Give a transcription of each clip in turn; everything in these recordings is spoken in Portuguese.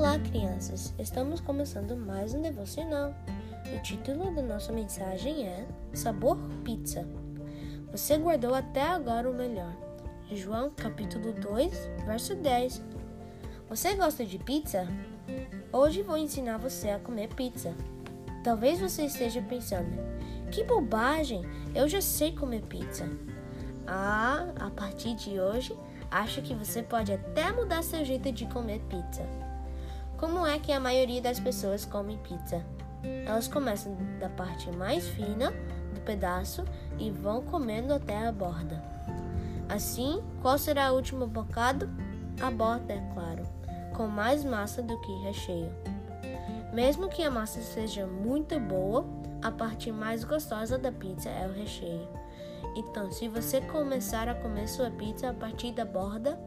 Olá, crianças! Estamos começando mais um devocional. O título da nossa mensagem é Sabor Pizza. Você guardou até agora o melhor. João capítulo 2, verso 10. Você gosta de pizza? Hoje vou ensinar você a comer pizza. Talvez você esteja pensando: que bobagem! Eu já sei comer pizza. Ah, a partir de hoje, acho que você pode até mudar seu jeito de comer pizza. Como é que a maioria das pessoas come pizza? Elas começam da parte mais fina do pedaço e vão comendo até a borda. Assim, qual será o último bocado? A borda, é claro, com mais massa do que recheio. Mesmo que a massa seja muito boa, a parte mais gostosa da pizza é o recheio. Então, se você começar a comer sua pizza a partir da borda,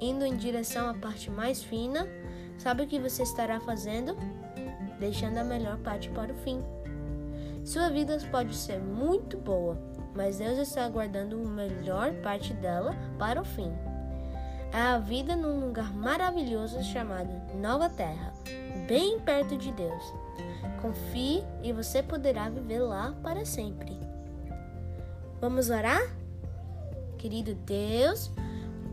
indo em direção à parte mais fina, Sabe o que você estará fazendo? Deixando a melhor parte para o fim. Sua vida pode ser muito boa, mas Deus está guardando a melhor parte dela para o fim. É a vida num lugar maravilhoso chamado Nova Terra, bem perto de Deus. Confie e você poderá viver lá para sempre. Vamos orar? Querido Deus,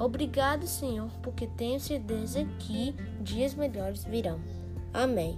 Obrigado, Senhor, porque tenho certeza que dias melhores virão. Amém.